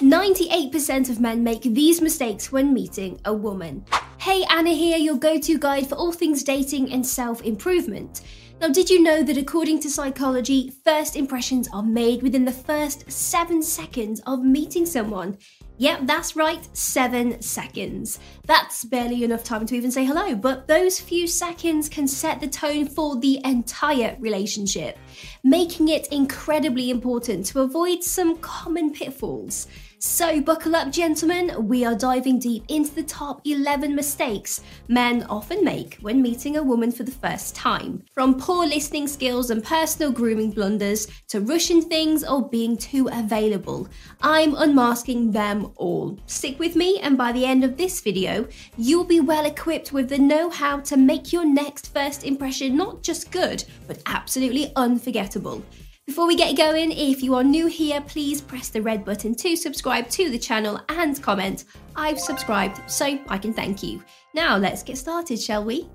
98% of men make these mistakes when meeting a woman. Hey, Anna here, your go to guide for all things dating and self improvement. Now, did you know that according to psychology, first impressions are made within the first seven seconds of meeting someone? Yep, that's right, seven seconds. That's barely enough time to even say hello, but those few seconds can set the tone for the entire relationship, making it incredibly important to avoid some common pitfalls. So, buckle up, gentlemen. We are diving deep into the top 11 mistakes men often make when meeting a woman for the first time. From poor listening skills and personal grooming blunders to rushing things or being too available, I'm unmasking them all. Stick with me, and by the end of this video, you'll be well equipped with the know how to make your next first impression not just good, but absolutely unforgettable. Before we get going, if you are new here, please press the red button to subscribe to the channel and comment, I've subscribed so I can thank you. Now let's get started, shall we?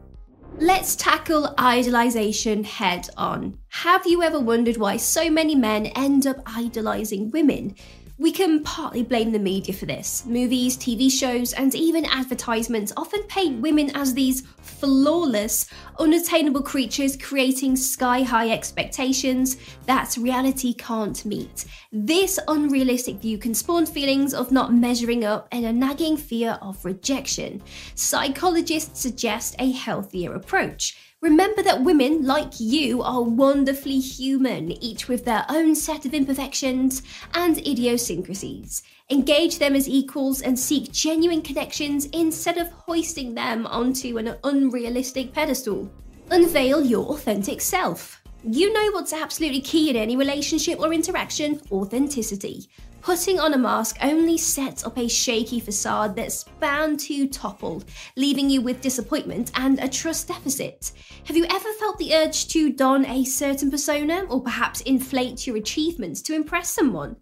Let's tackle idolization head on. Have you ever wondered why so many men end up idolizing women? We can partly blame the media for this. Movies, TV shows, and even advertisements often paint women as these flawless, unattainable creatures creating sky high expectations that reality can't meet. This unrealistic view can spawn feelings of not measuring up and a nagging fear of rejection. Psychologists suggest a healthier approach. Remember that women, like you, are wonderfully human, each with their own set of imperfections and idiosyncrasies. Engage them as equals and seek genuine connections instead of hoisting them onto an unrealistic pedestal. Unveil your authentic self. You know what's absolutely key in any relationship or interaction authenticity. Putting on a mask only sets up a shaky facade that's bound to topple, leaving you with disappointment and a trust deficit. Have you ever felt the urge to don a certain persona or perhaps inflate your achievements to impress someone?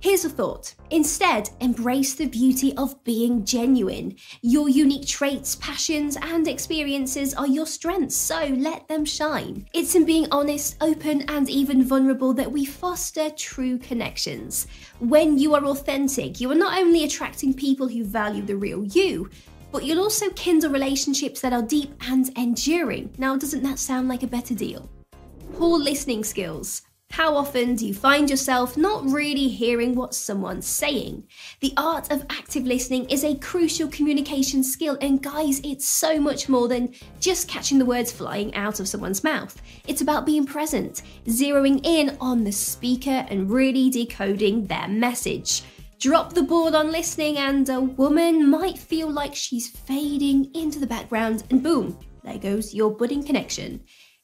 Here's a thought. Instead, embrace the beauty of being genuine. Your unique traits, passions, and experiences are your strengths, so let them shine. It's in being honest, open, and even vulnerable that we foster true connections. When you are authentic, you are not only attracting people who value the real you, but you'll also kindle relationships that are deep and enduring. Now, doesn't that sound like a better deal? Poor listening skills. How often do you find yourself not really hearing what someone's saying? The art of active listening is a crucial communication skill, and guys, it's so much more than just catching the words flying out of someone's mouth. It's about being present, zeroing in on the speaker, and really decoding their message. Drop the ball on listening, and a woman might feel like she's fading into the background, and boom, there goes your budding connection.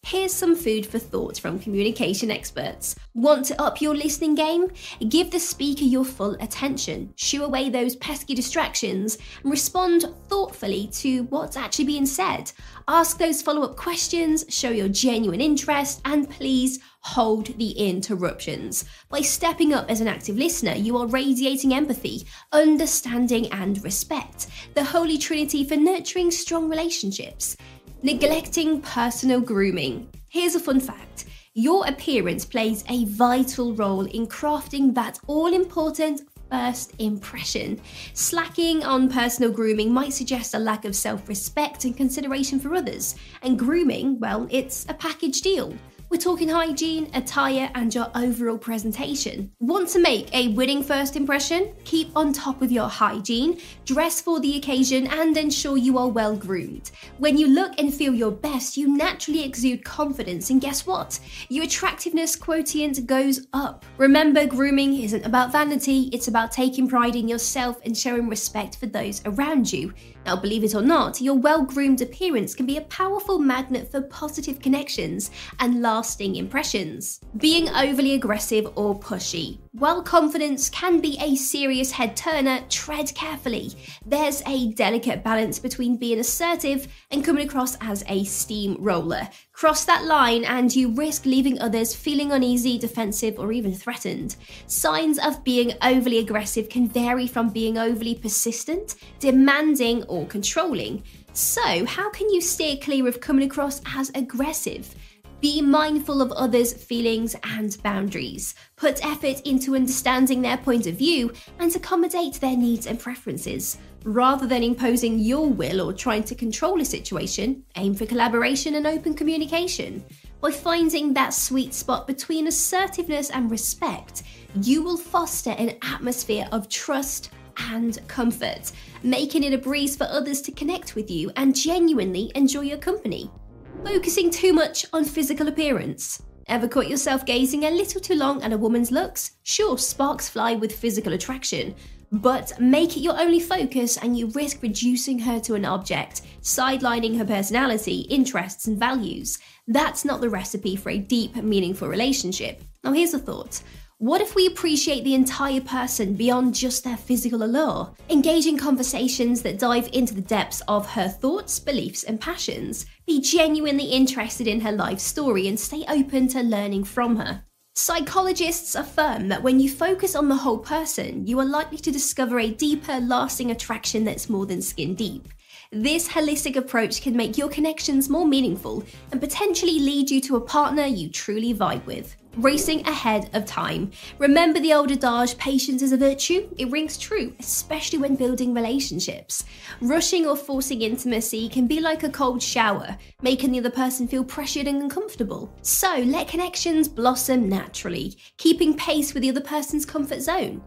Here's some food for thought from communication experts. Want to up your listening game? Give the speaker your full attention, shoo away those pesky distractions, and respond thoughtfully to what's actually being said. Ask those follow up questions, show your genuine interest, and please hold the interruptions. By stepping up as an active listener, you are radiating empathy, understanding, and respect, the holy trinity for nurturing strong relationships. Neglecting personal grooming. Here's a fun fact your appearance plays a vital role in crafting that all important first impression. Slacking on personal grooming might suggest a lack of self respect and consideration for others, and grooming, well, it's a package deal. We're talking hygiene, attire, and your overall presentation. Want to make a winning first impression? Keep on top of your hygiene, dress for the occasion, and ensure you are well groomed. When you look and feel your best, you naturally exude confidence, and guess what? Your attractiveness quotient goes up. Remember, grooming isn't about vanity, it's about taking pride in yourself and showing respect for those around you. Now, believe it or not, your well groomed appearance can be a powerful magnet for positive connections and lasting impressions. Being overly aggressive or pushy. While confidence can be a serious head turner, tread carefully. There's a delicate balance between being assertive and coming across as a steamroller. Cross that line and you risk leaving others feeling uneasy, defensive, or even threatened. Signs of being overly aggressive can vary from being overly persistent, demanding, or controlling. So, how can you steer clear of coming across as aggressive? Be mindful of others' feelings and boundaries. Put effort into understanding their point of view and accommodate their needs and preferences. Rather than imposing your will or trying to control a situation, aim for collaboration and open communication. By finding that sweet spot between assertiveness and respect, you will foster an atmosphere of trust and comfort, making it a breeze for others to connect with you and genuinely enjoy your company. Focusing too much on physical appearance. Ever caught yourself gazing a little too long at a woman's looks? Sure, sparks fly with physical attraction, but make it your only focus and you risk reducing her to an object, sidelining her personality, interests, and values. That's not the recipe for a deep, meaningful relationship. Now, here's a thought what if we appreciate the entire person beyond just their physical allure? Engage in conversations that dive into the depths of her thoughts, beliefs, and passions. Be genuinely interested in her life story and stay open to learning from her. Psychologists affirm that when you focus on the whole person, you are likely to discover a deeper, lasting attraction that's more than skin deep. This holistic approach can make your connections more meaningful and potentially lead you to a partner you truly vibe with racing ahead of time. Remember the old adage, patience is a virtue? It rings true, especially when building relationships. Rushing or forcing intimacy can be like a cold shower, making the other person feel pressured and uncomfortable. So let connections blossom naturally, keeping pace with the other person's comfort zone.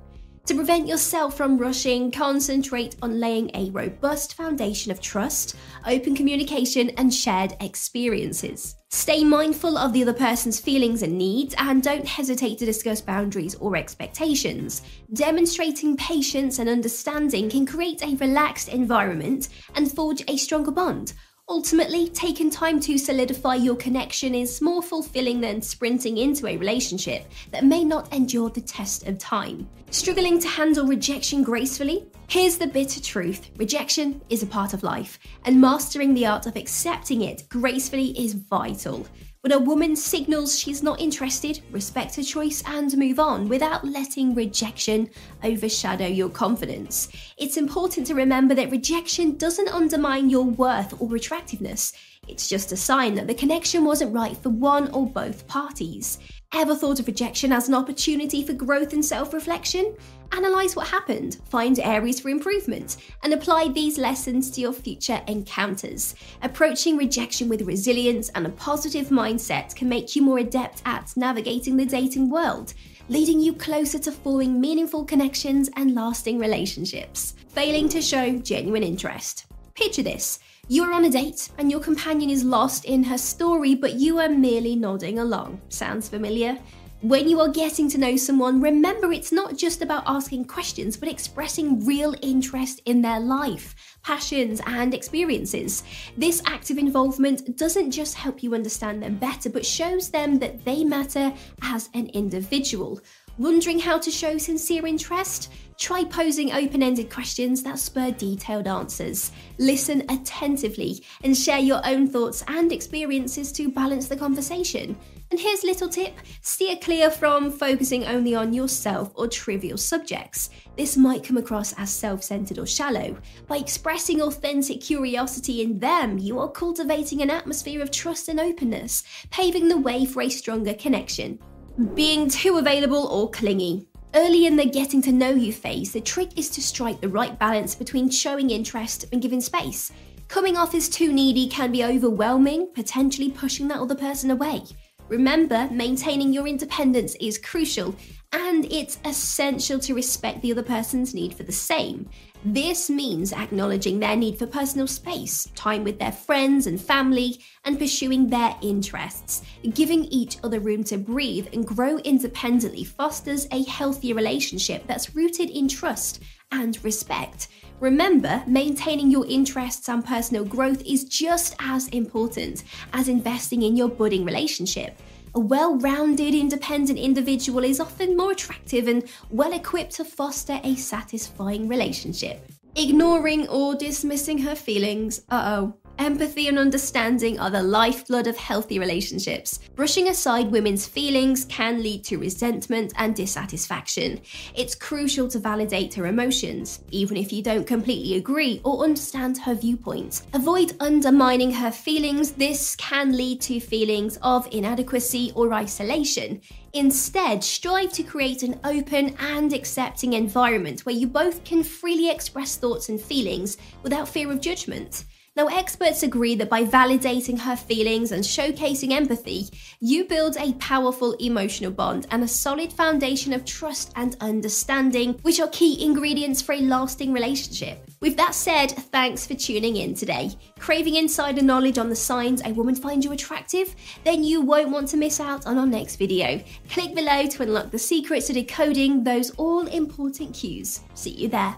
To prevent yourself from rushing, concentrate on laying a robust foundation of trust, open communication, and shared experiences. Stay mindful of the other person's feelings and needs, and don't hesitate to discuss boundaries or expectations. Demonstrating patience and understanding can create a relaxed environment and forge a stronger bond, Ultimately, taking time to solidify your connection is more fulfilling than sprinting into a relationship that may not endure the test of time. Struggling to handle rejection gracefully? Here's the bitter truth rejection is a part of life, and mastering the art of accepting it gracefully is vital. When a woman signals she's not interested, respect her choice and move on without letting rejection overshadow your confidence. It's important to remember that rejection doesn't undermine your worth or attractiveness. It's just a sign that the connection wasn't right for one or both parties. Ever thought of rejection as an opportunity for growth and self reflection? Analyse what happened, find areas for improvement, and apply these lessons to your future encounters. Approaching rejection with resilience and a positive mindset can make you more adept at navigating the dating world, leading you closer to forming meaningful connections and lasting relationships. Failing to show genuine interest. Picture this you are on a date and your companion is lost in her story, but you are merely nodding along. Sounds familiar? When you are getting to know someone, remember it's not just about asking questions, but expressing real interest in their life, passions, and experiences. This active involvement doesn't just help you understand them better, but shows them that they matter as an individual. Wondering how to show sincere interest? Try posing open ended questions that spur detailed answers. Listen attentively and share your own thoughts and experiences to balance the conversation. And here's a little tip steer clear from focusing only on yourself or trivial subjects. This might come across as self centered or shallow. By expressing authentic curiosity in them, you are cultivating an atmosphere of trust and openness, paving the way for a stronger connection being too available or clingy. Early in the getting to know you phase, the trick is to strike the right balance between showing interest and giving space. Coming off as too needy can be overwhelming, potentially pushing that other person away. Remember, maintaining your independence is crucial, and it's essential to respect the other person's need for the same. This means acknowledging their need for personal space, time with their friends and family, and pursuing their interests. Giving each other room to breathe and grow independently fosters a healthier relationship that's rooted in trust and respect. Remember, maintaining your interests and personal growth is just as important as investing in your budding relationship. A well rounded, independent individual is often more attractive and well equipped to foster a satisfying relationship. Ignoring or dismissing her feelings, uh oh, Empathy and understanding are the lifeblood of healthy relationships. Brushing aside women's feelings can lead to resentment and dissatisfaction. It's crucial to validate her emotions, even if you don't completely agree or understand her viewpoint. Avoid undermining her feelings, this can lead to feelings of inadequacy or isolation. Instead, strive to create an open and accepting environment where you both can freely express thoughts and feelings without fear of judgment. Now, experts agree that by validating her feelings and showcasing empathy, you build a powerful emotional bond and a solid foundation of trust and understanding, which are key ingredients for a lasting relationship. With that said, thanks for tuning in today. Craving insider knowledge on the signs a woman finds you attractive? Then you won't want to miss out on our next video. Click below to unlock the secrets to decoding those all important cues. See you there.